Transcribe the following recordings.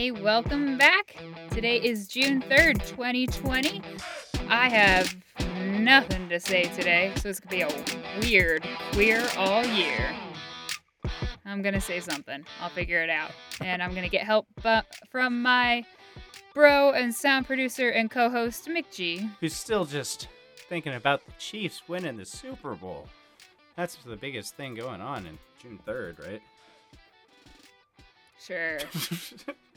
Hey, welcome back. Today is June 3rd, 2020. I have nothing to say today, so it's gonna be a weird queer all year. I'm gonna say something. I'll figure it out. And I'm gonna get help uh, from my bro and sound producer and co host, Mick G. who's still just thinking about the Chiefs winning the Super Bowl. That's the biggest thing going on in June 3rd, right? Sure.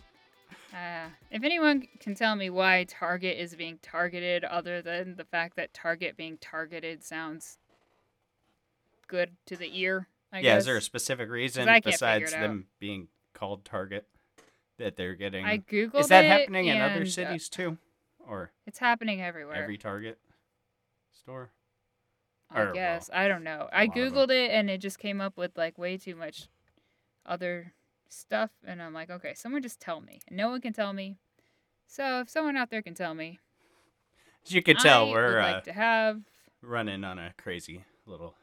Uh, if anyone can tell me why Target is being targeted, other than the fact that Target being targeted sounds good to the ear, I yeah, guess. is there a specific reason I can't figure besides out. them being called Target that they're getting? I googled is that happening in other uh, cities too? Or it's happening everywhere. every Target store? I or, well, guess I don't know. I lot of 'em. googled it and it just came up with like way too much other stuff, and I'm like, okay, someone just tell me. And no one can tell me. So if someone out there can tell me, As you can tell, I we're uh, like to have. running on a crazy little.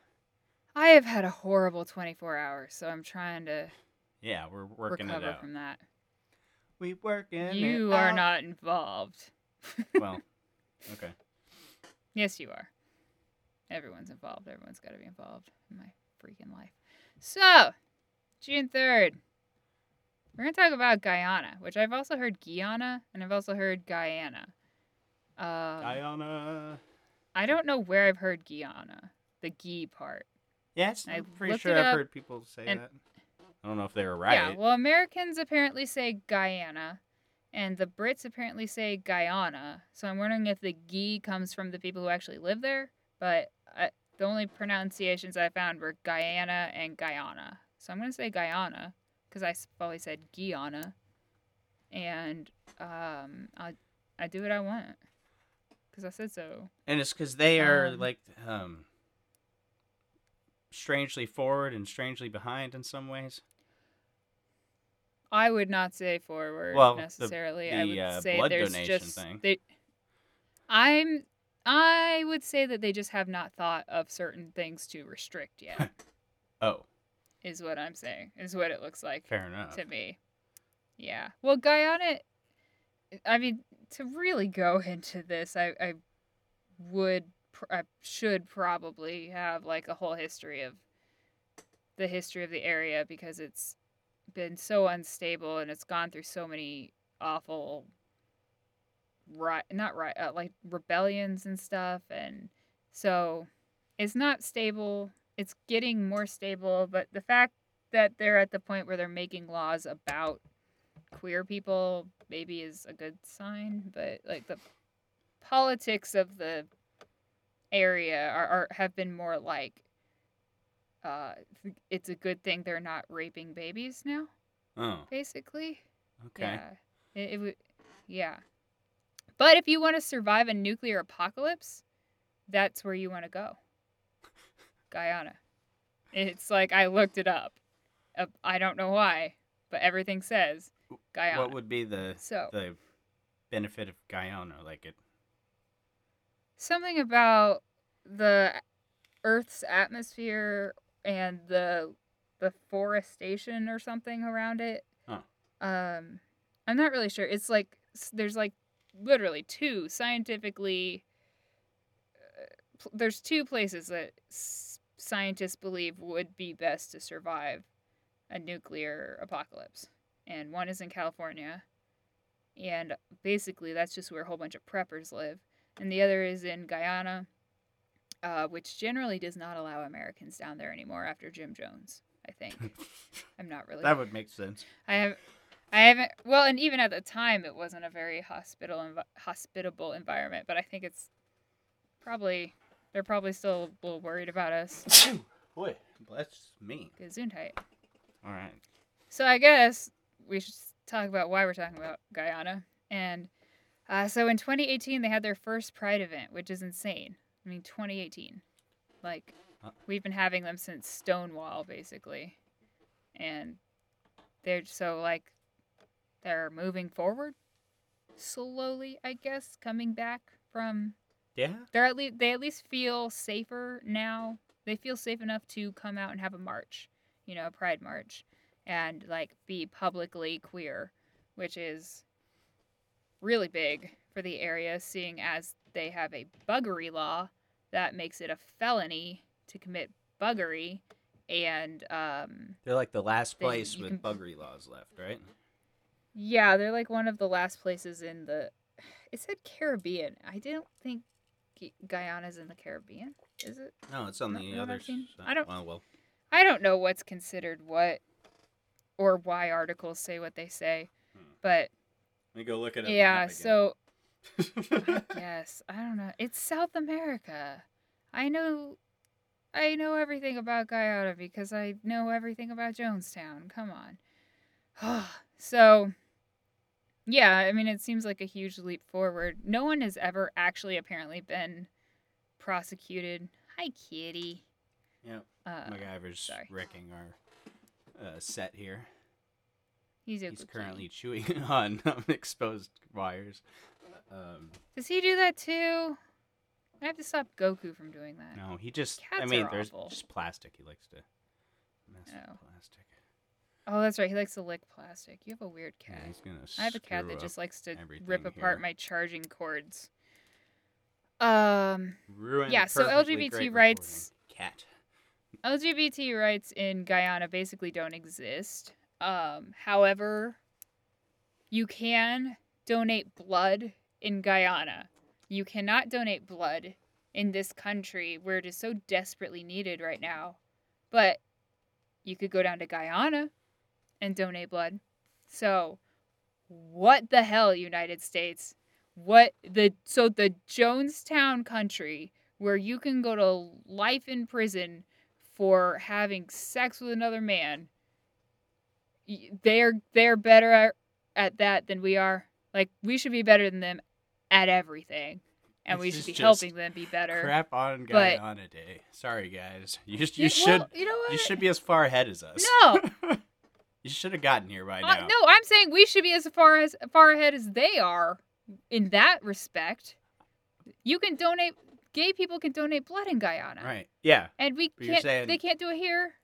I have had a horrible 24 hours, so I'm trying to Yeah, we're working recover it out. from that. We working You are out. not involved. Well, okay. Yes, you are. Everyone's involved. Everyone's got to be involved in my freaking life. So, June 3rd, we're going to talk about Guyana, which I've also heard Guyana and I've also heard Guyana. Um, Guyana. I don't know where I've heard Guyana, the Guy part. Yes, I I'm pretty sure I've up, heard people say and- that. I don't know if they were right. Yeah, well, Americans apparently say Guyana, and the Brits apparently say Guyana. So I'm wondering if the Guy comes from the people who actually live there. But I, the only pronunciations I found were Guyana and Guyana. So I'm going to say Guyana because I always said Guyana. And um, I, I do what I want because I said so. And it's because they are Um, like um strangely forward and strangely behind in some ways. I would not say forward Well, the- necessarily. I would uh, say there's just. They, I'm. I would say that they just have not thought of certain things to restrict yet. Oh, is what I'm saying. Is what it looks like fair enough. to me. Yeah. Well, Guyana. I mean, to really go into this, I, I would, I should probably have like a whole history of the history of the area because it's been so unstable and it's gone through so many awful, right, not right, uh, like rebellions and stuff, and so it's not stable. It's getting more stable, but the fact that they're at the point where they're making laws about queer people maybe is a good sign, but like the politics of the area are, are have been more like uh it's a good thing they're not raping babies now Oh, basically. Okay. yeah. It, it would yeah. But if you want to survive a nuclear apocalypse that's where you want to go guyana it's like i looked it up Uh, i don't know why but everything says guyana What would be the so the benefit of Guyana? Like it? something about the earth's atmosphere and the the forestation or something around it Huh. um i'm not really sure it's like there's like literally two scientifically uh, pl- there's two places that s- scientists believe would be best to survive a nuclear apocalypse and one is in california and basically that's just where a whole bunch of preppers live and the other is in Guyana, uh, which generally does not allow Americans down there anymore after Jim Jones. I think I'm not really. that would make sense. I have, I haven't. Well, and even at the time, it wasn't a very hospital envi- hospitable environment. But I think it's probably they're probably still a little worried about us. Boy, bless me. Gesundheit. All right. So I guess we should talk about why we're talking about Guyana. And uh, so in 2018, they had their first Pride event, which is insane. I mean, 2018. Like, Huh. we've been having them since Stonewall, basically. And they're so, like, they're moving forward slowly, I guess, coming back from Yeah. they're at least they at least feel safer now. They feel safe enough to come out and have a march, you know, a pride march, and like be publicly queer, which is really big for the area, seeing as they have a buggery law that makes it a felony to commit buggery. And um, They're like the last place with can- buggery laws left, right? yeah, they're like one of the last places in the. It said Caribbean. I didn't think Guyana's in the Caribbean. Is it? No, it's on the other side. I don't- Well, well, I don't know what's considered what, or why articles say what they say, Hmm. but let me go look at it. yeah. So I guess I don't know. It's South America. I know. I know everything about Guyana because I know everything about Jonestown. Come on. so, yeah, I mean, it seems like a huge leap forward. No one has ever actually apparently been prosecuted. Hi, kitty. Yep. Uh, MacGyver's sorry. wrecking our uh, set here. he's, He's currently kitty. chewing on exposed wires. Um, Does he do that too? I have to stop Goku from doing that. no, he just. I mean, there's awful. just plastic. He likes to mess Oh. with plastic. Oh, that's right. He likes to lick plastic. You have a weird Yeah, cat. he's gonna. I have a cat that just likes to rip apart here. my charging cords. Um, Ruin yeah, so LGBT rights- recording. Cat. LGBT rights in Guyana basically don't exist. Um, however, you can donate blood in Guyana. You cannot donate blood in this country where it is so desperately needed right now. But you could go down to Guyana and donate blood. So, what the hell, United States? What the so the Jonestown country where you can go to life in prison for having sex with another man. They're they're better at, at that than we are. Like we should be better than them at everything, and we should be helping them be better. Crap on guy but- a Day. Sorry, guys. You just, you should well, you know what? you should be as far ahead as us. No. you should have gotten here by Uh, now. no, I'm saying we should be as far as far ahead as they are in that respect. You can donate. Gay people can donate blood in Guyana, Right. Yeah. and we But can't. saying- They can't do it here.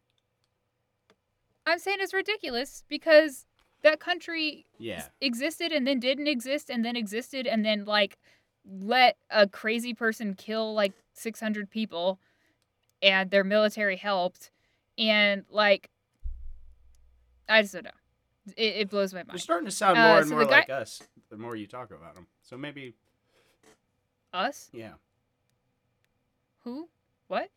I'm saying it's ridiculous because that country Yeah. existed and then didn't exist and then existed and then like let a crazy person kill like 600 people and their military helped and like I just don't know. It, it blows my mind. They're starting to sound Uh, more and so more guy- like us the more you talk about them. So maybe, Us? yeah. Who? What?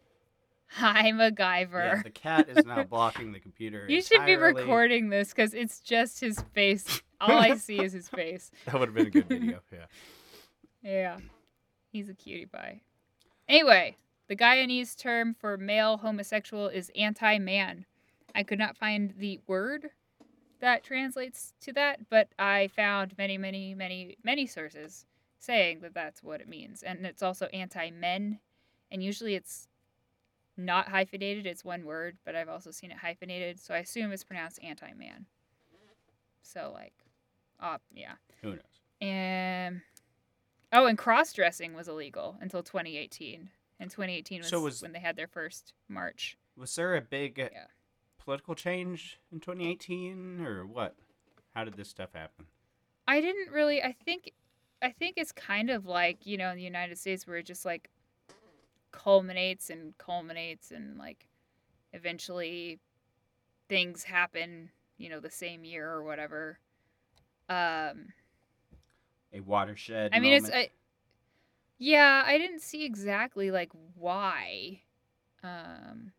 Hi, MacGyver. Yeah, the cat is now blocking the computer. you should be recording this because it's just his face. All I see is his face. That would have been a good video. Yeah. Yeah. He's a cutie pie. Anyway, the Guyanese term for male homosexual is anti man. I could not find the word that translates to that, but I found many, many, many, many sources saying that that's what it means. And it's also anti men. And usually it's not hyphenated, it's one word, but I've also seen it hyphenated. So I assume it's pronounced anti man. So, like, uh, yeah. Who knows? And oh, and cross dressing was illegal until 2018. And 2018 was, So was- when they had their first march. Was there a big uh, Yeah. Political change in 2018 or what? How did this stuff happen? I didn't really. I think, I think it's kind of like you know in the United States where it just like culminates and culminates and like eventually things happen. You know, the same year or whatever. Um, A watershed. I mean, it's. moment? I, yeah, I didn't see exactly like why. Um,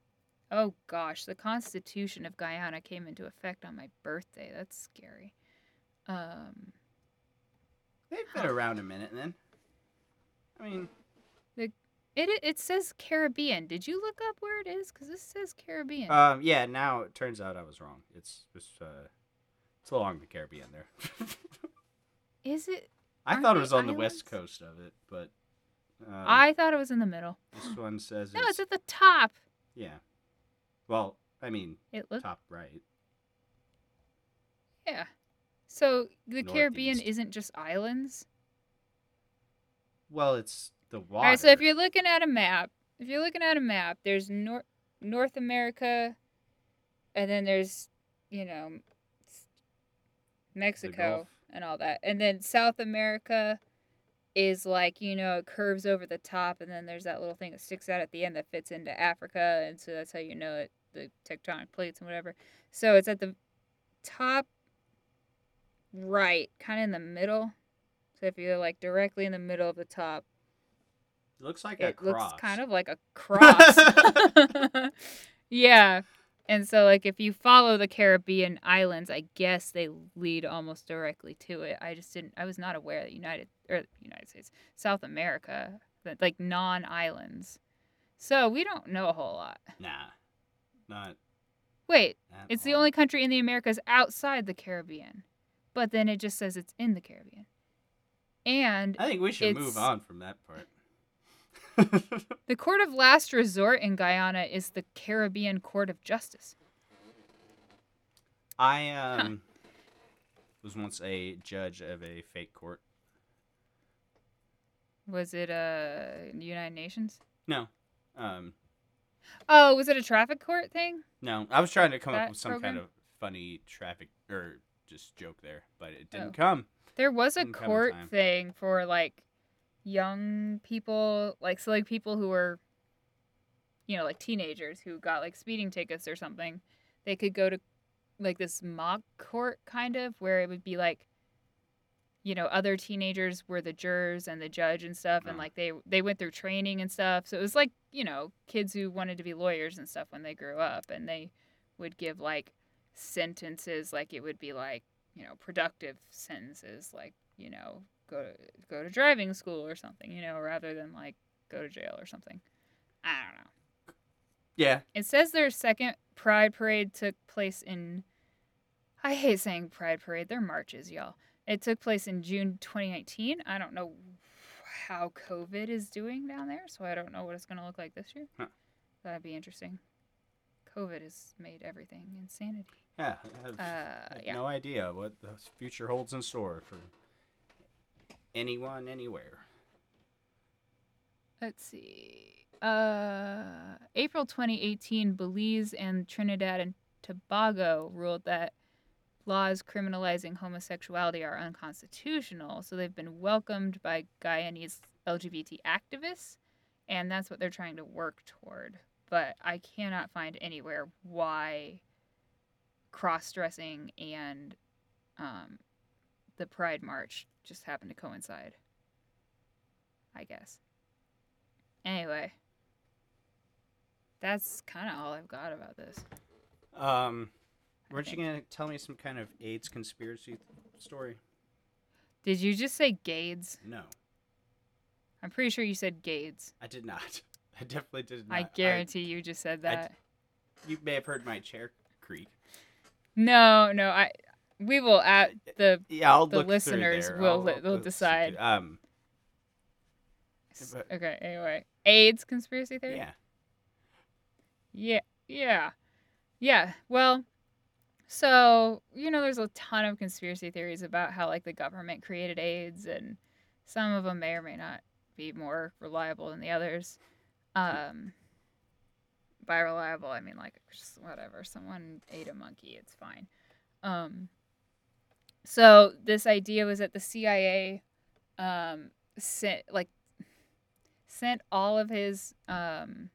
oh gosh, the Constitution of Guyana came into effect on my birthday. That's scary. Um, They've been huh. around a minute then. I mean, it it it says Caribbean. Did you look up where it is? Because this says Caribbean. um, yeah. Now it turns out I was wrong. It's just uh, it's along the Caribbean there. is it? I thought it was on the west coast of it, but um, I thought it was in the middle. this one says No, it's, it's at the top. yeah. Well, I mean, It looked. top right. Yeah. So the Caribbean isn't just islands. Well, it's the water. All right, so if you're looking at a map, if you're looking at a map, there's North North America, and then there's, you know, Mexico and all that. And then South America is like, you know, it curves over the top and then there's that little thing that sticks out at the end that fits into Africa and so that's how you know it the tectonic plates and whatever. So it's at the top right, kind of in the middle. So if you're like directly in the middle of the top, It looks like a it cross. looks kind of like a cross. yeah. And so like if you follow the Caribbean islands, I guess they lead almost directly to it. I just didn't I was not aware that United or United States, South America, that like non-islands. So we don't know a whole lot. Nah, not. Wait, it's the only country in the Americas outside the Caribbean. But then it just says it's in the Caribbean. And I think we should move on from that part. The court of last resort in Guyana is the Caribbean Court of Justice. I um was once a judge of a fake court. Was it uh United Nations? No, um, Oh, was it a traffic court thing? no. I was trying to come up with some program? kind of funny traffic or just joke there, but it didn't Oh. come. There was a Didn't come in court thing for like young people, like so like people who were you know, like teenagers who got like speeding tickets or something. They could go to like this mock court kind of where it would be like you know, other teenagers were the jurors and the judge and stuff and Oh. like they they went through training and stuff. So it was like, you know, kids who wanted to be lawyers and stuff when they grew up and they would give like sentences like it would be like you know productive sentences like you know go to go to driving school or something you know rather than like go to jail or something i don't know Yeah, it says their second pride parade took place in i hate saying pride parade they're marches y'all it took place in june 2019 i don't know how covid is doing down there so i don't know what it's going to look like this year Huh. that'd be interesting covid has made everything insanity yeah. I have, uh I have yeah no idea what the future holds in store for anyone, anywhere. Let's see. Uh, April 2018, Belize and Trinidad and Tobago ruled that laws criminalizing homosexuality are unconstitutional. So they've been welcomed by Guyanese LGBT activists, and that's what they're trying to work toward. But I cannot find anywhere why cross dressing and um, the Pride March just happened to coincide. I guess. Anyway, that's kind of all I've got about this. Um, weren't you gonna tell me some kind of AIDS conspiracy story? Did you just say Gades? No, I'm pretty sure you said Gades. I did not. I definitely did not. I guarantee you just said I that. you may have heard my chair creak. no, no, I. We will at the. Yeah, I'll The listeners will I'll- li- I'll decide. Um, But- Okay, anyway, AIDS conspiracy theory. yeah. Yeah, yeah, yeah. Well, so you know, there's a ton of conspiracy theories about how like the government created AIDS, and some of them may or may not be more reliable than the others. Um, by reliable, I mean like just whatever. Someone ate a monkey, it's fine. Um, so this idea was that the CIA, um, sent like sent all of his um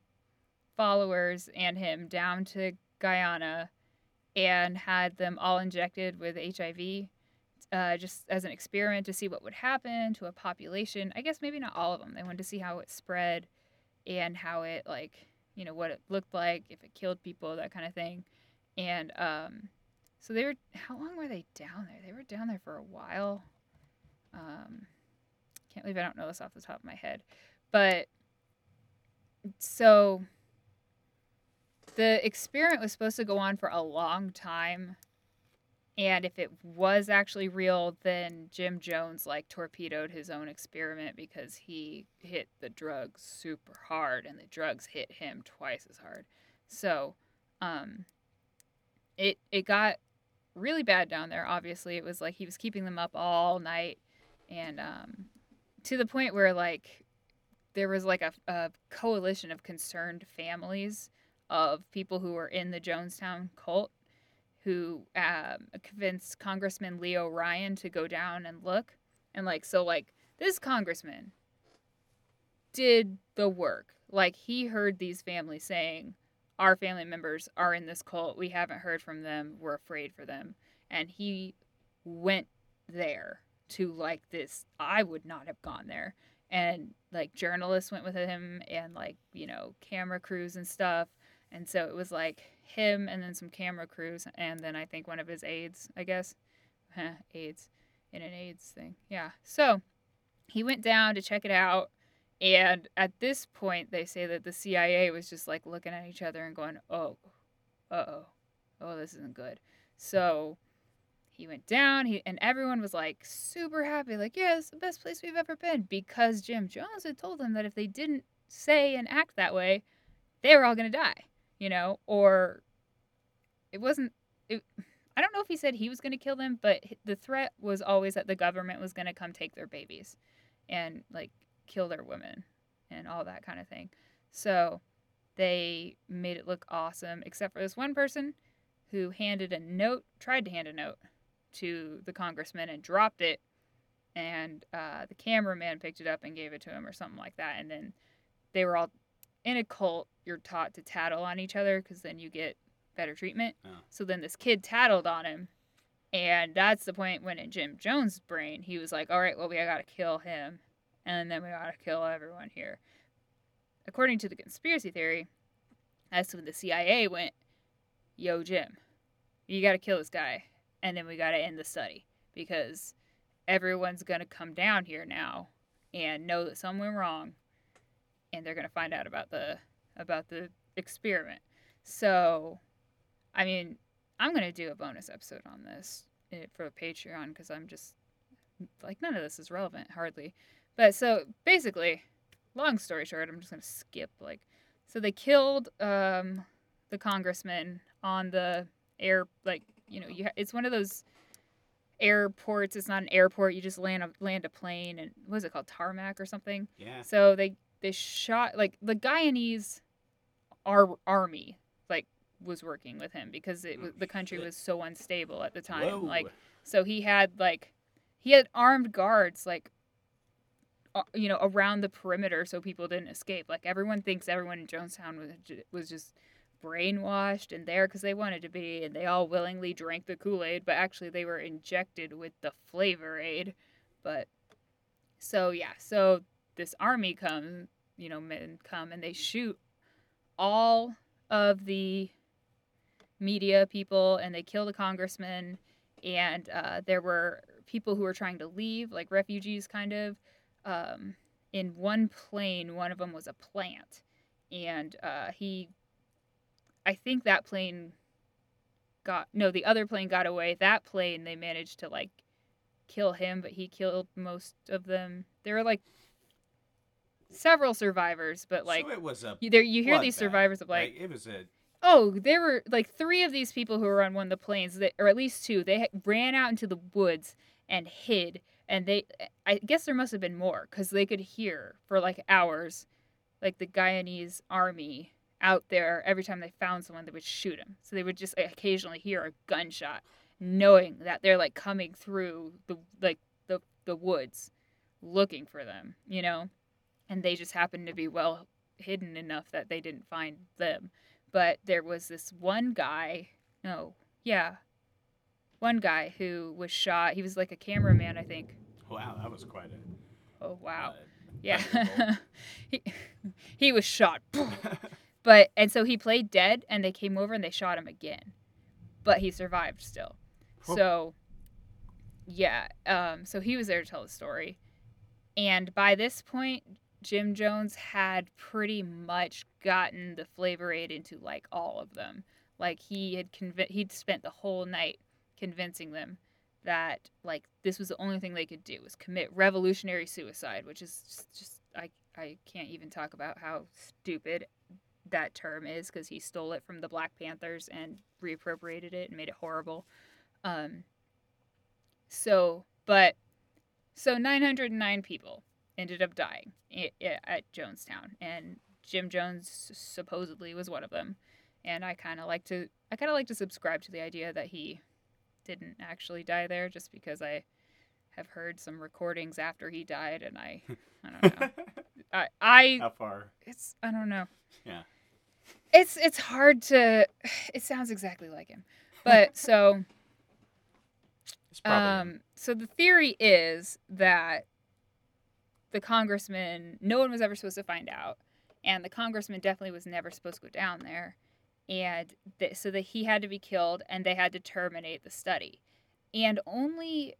followers and him down to Guyana and had them all injected with HIV uh, just as an experiment to see what would happen to a population. I guess maybe not all of them. They wanted to see how it spread and how it, like, you know, what it looked like, if it killed people, that kind of thing. And um, so they were, how long were they down there? They were down there for a while. Um, can't believe I don't know this off the top of my head. But so the experiment was supposed to go on for a long time. And if it was actually real, then Jim Jones like torpedoed his own experiment because he hit the drugs super hard and the drugs hit him twice as hard. So, um it it got really bad down there. Obviously, it was like he was keeping them up all night and um to the point where like there was like a, a coalition of concerned families of people who were in the Jonestown cult who um, convinced Congressman Leo Ryan to go down and look. And like, so like this congressman did the work. Like he heard these families saying, our family members are in this cult. We haven't heard from them. We're afraid for them. And he went there to like this. I would not have gone there. And like journalists went with him and like, you know, camera crews and stuff. And so it was like him and then some camera crews and then I think one of his aides, I guess. aides in an AIDS thing. Yeah. So he went down to check it out and at this point, they say that the CIA was just like looking at each other and going, oh, uh oh, oh, this isn't good. So he went down, he, and everyone was like super happy, like, yeah, it's the best place we've ever been because Jim Jones had told them that if they didn't say and act that way, they were all going to die, you know, or it wasn't. It, I don't know if he said he was going to kill them, but the threat was always that the government was going to come take their babies. And like kill their women and all that kind of thing. So they made it look awesome, except for this one person who handed a note, tried to hand a note to the congressman and dropped it. And uh, the cameraman picked it up and gave it to him or something like that. And then they were all in a cult, you're taught to tattle on each other because then you get better treatment. Oh. So then this kid tattled on him. And that's the point when in Jim Jones' brain, he was like, all right, well, we got to kill him and then we got to kill everyone here. According to the conspiracy theory, that's when the CIA went, Yo, Jim, you got to kill this guy, and then we got to end the study because everyone's going to come down here now and know that something went wrong, and they're going to find out about the about the experiment. So, I mean, I'm going to do a bonus episode on this eh, for Patreon because I'm just like none of this is relevant hardly. But so basically, long story short, I'm just gonna skip like so they killed um the congressman on the air like you know you ha- it's one of those airports it's not an airport you just land a land a plane and what is it called tarmac or something? Yeah. So they they shot like the guyanese ar- army like was working with him because it was the country was so unstable at the time Whoa. like so he had like he had armed guards like uh, you know around the perimeter so people didn't escape. Like everyone thinks everyone in jonestown was, was just brainwashed and there because they wanted to be and they all willingly drank the kool-aid but actually they were injected with the flavor aid but so yeah so this army come you know men come and they shoot all of the media people and they kill the congressman and uh, there were people who were trying to leave like refugees kind of um, in one plane, one of them was a plant, and uh, he, I think that plane got no, the other plane got away. That plane they managed to like kill him, but he killed most of them. There were like several survivors, but like so it was a you, there you hear these survivors of like, like it was a oh there were like three of these people who were on one of the planes that or at least two they ran out into the woods and hid and they i guess there must have been more because they could hear for like hours like the guyanese army out there every time they found someone they would shoot them. so they would just occasionally hear a gunshot knowing that they're like coming through the like the the woods looking for them you know and they just happened to be well hidden enough that they didn't find them but there was this one guy no yeah one guy who was shot. He was like a cameraman, I think. Wow, that was quite a. Oh wow. Uh, yeah. he he was shot. but and so he played dead, and they came over and they shot him again, but he survived still. So. Yeah. Um. So he was there to tell the story, and by this point, Jim Jones had pretty much gotten the flavor aid into like all of them. Like he had conv- he'd spent the whole night convincing them that like this was the only thing they could do was commit revolutionary suicide, which is just, just I I can't even talk about how stupid that term is because he stole it from the Black Panthers and reappropriated it and made it horrible. Um, so, but so 909 people ended up dying at Jonestown, and Jim Jones supposedly was one of them. And I kind of like to I kind of like to subscribe to the idea that he didn't actually die there, just because I have heard some recordings after he died, and I, I don't know. I, I How far? it's I don't know. Yeah. It's it's hard to. It sounds exactly like him, but so It's probably um so the theory is that the congressman no one was ever supposed to find out, and the congressman definitely was never supposed to go down there, and th- so that he had to be killed, and they had to terminate the study, and only.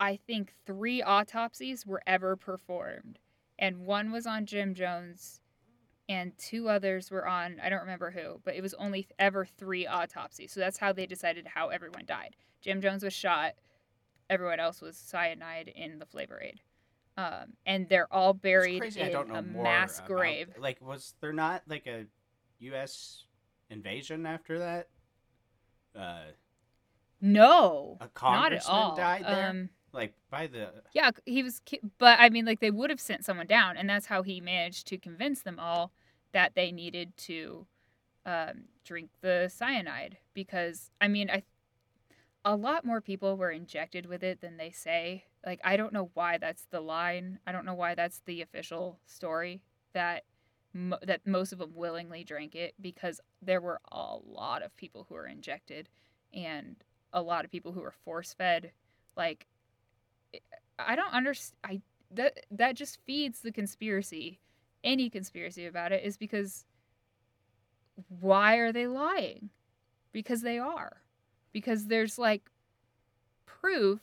I think three autopsies were ever performed, and one was on Jim Jones, and two others were on I don't remember who, but it was only ever three autopsies. So that's how they decided how everyone died. Jim Jones was shot. Everyone else was cyanide in the flavor aid. Um, and they're all buried in a mass about- grave. Like, was there not like a U.S. invasion after that? Uh, No, a not at all. died there. Um, like by the yeah, he was, ki- but I mean, like they would have sent someone down, and that's how he managed to convince them all that they needed to um, drink the cyanide because I mean, I a lot more people were injected with it than they say. Like I don't know why that's the line. I don't know why that's the official story that mo- that most of them willingly drank it because there were a lot of people who were injected and a lot of people who were force fed. Like eh, I don't understand. I that that just feeds the conspiracy. Any conspiracy about it is because why are they lying? Because they are. Because there's like proof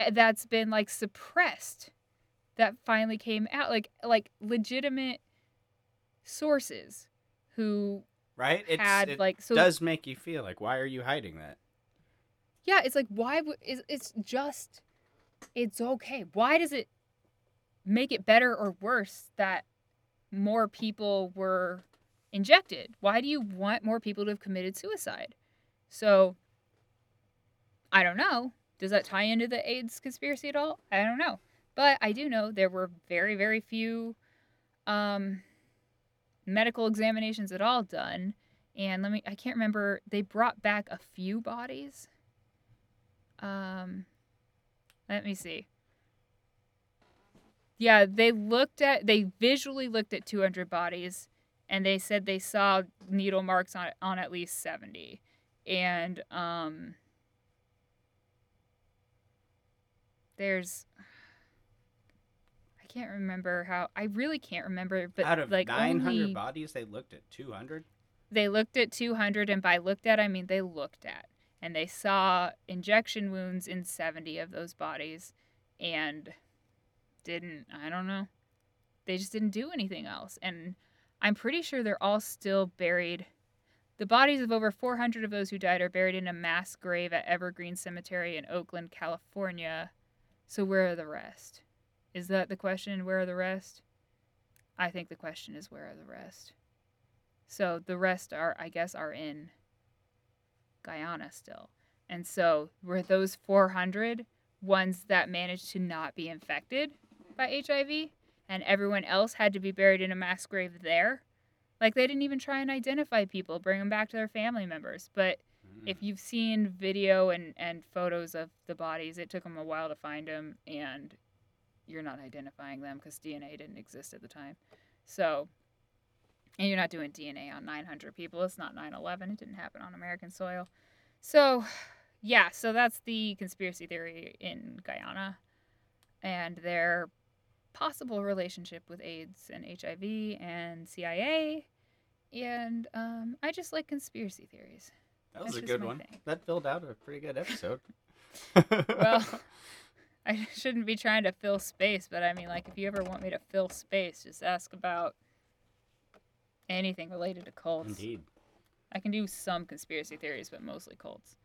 eh, that's been like suppressed that finally came out like like legitimate sources who right. It's, had it like so does make you feel like why are you hiding that? yeah it's like why it's, it's just it's okay why does it make it better or worse that more people were injected why do you want more people to have committed suicide so i don't know. Does that tie into the aids conspiracy at all? I don't know. But i do know there were very very few um, medical examinations at all done. And let me i can't remember they brought back a few bodies. Um, let me see. Yeah, they looked at they visually looked at 200 bodies and they said they saw needle marks on on at least 70. And um there's I can't remember how I really can't remember but Out of like 900 only, bodies, they looked at 200. they looked at 200 and by looked at I mean they looked at and they saw injection wounds in 70 of those bodies and didn't I don't know they just didn't do anything else and I'm pretty sure they're all still buried the bodies of over 400 of those who died are buried in a mass grave at Evergreen Cemetery in Oakland, California. So where are the rest? Is that the question? Where are the rest? I think the question is where are the rest? So the rest are, I guess, are in Guyana still. And so were those 400 ones that managed to not be infected by HIV and everyone else had to be buried in a mass grave there? Like they didn't even try and identify people, bring them back to their family members. But Mm. if you've seen video and, and photos of the bodies, it took them a while to find them, and you're not identifying them because DNA didn't exist at the time. So, and you're not doing DNA on 900 people. It's not 9 11. It didn't happen on American soil. So, yeah, so that's the conspiracy theory in Guyana and their possible relationship with AIDS and HIV and CIA. And um, I just like conspiracy theories. That was That's a good one. thing. That filled out a pretty good episode. Well, I shouldn't be trying to fill space, but I mean, like, if you ever want me to fill space, just ask about anything related to cults. indeed. I can do some conspiracy theories, but mostly cults.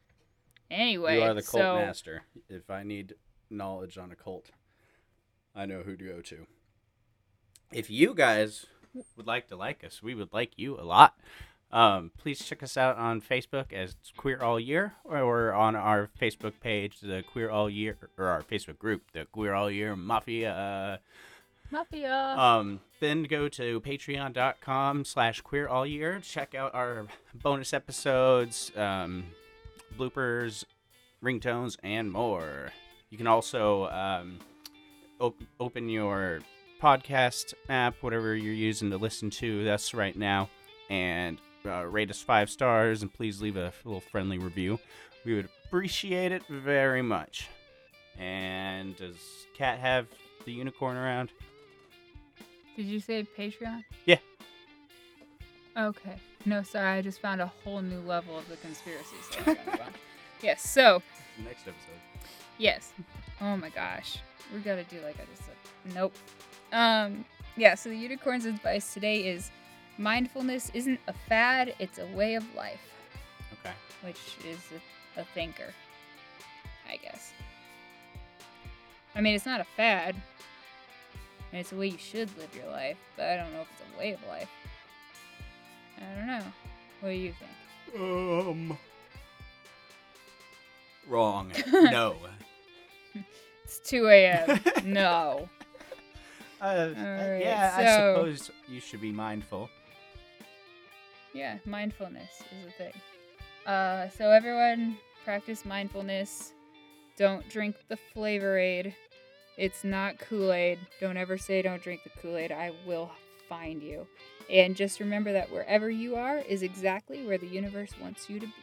Anyway, you are the cult so master. If I need knowledge on a cult, I know who to go to. If you guys would like to like us, we would like you a lot. Um, please check us out on Facebook as Queer All Year, or on our Facebook page, the Queer All Year, or our Facebook group, the Queer All Year Mafia. Mafia. Um, then go to patreon.com slash queer all year. Check out our bonus episodes, um, bloopers, ringtones, and more. You can also um, op- open your podcast app, whatever you're using to listen to us right now, and uh, rate us five stars. And please leave a little friendly review. We would appreciate it very much. And does Cat have the unicorn around? Did you say Patreon? Yeah. Okay. No, sorry. I just found a whole new level of the conspiracy. So I'm gonna move on. yes. So Next episode. yes. Oh my gosh. We gotta do like I just said. Nope. Um. Yeah. So the unicorn's advice today is mindfulness isn't a fad; it's a way of life, Okay. which is a, a thinker, I guess. I mean, it's not a fad. And it's a way you should live your life, but I don't know if it's a way of life. I don't know. What do you think? Um. Wrong. no. It's 2 a.m. no. Uh, Alright, yeah, I suppose you should be mindful. Yeah, mindfulness is a thing. Uh, so everyone practice mindfulness. Don't drink the Flavor Aid. It's not Kool Aid. Don't ever say don't drink the Kool Aid. I will find you. And just remember that wherever you are is exactly where the universe wants you to be.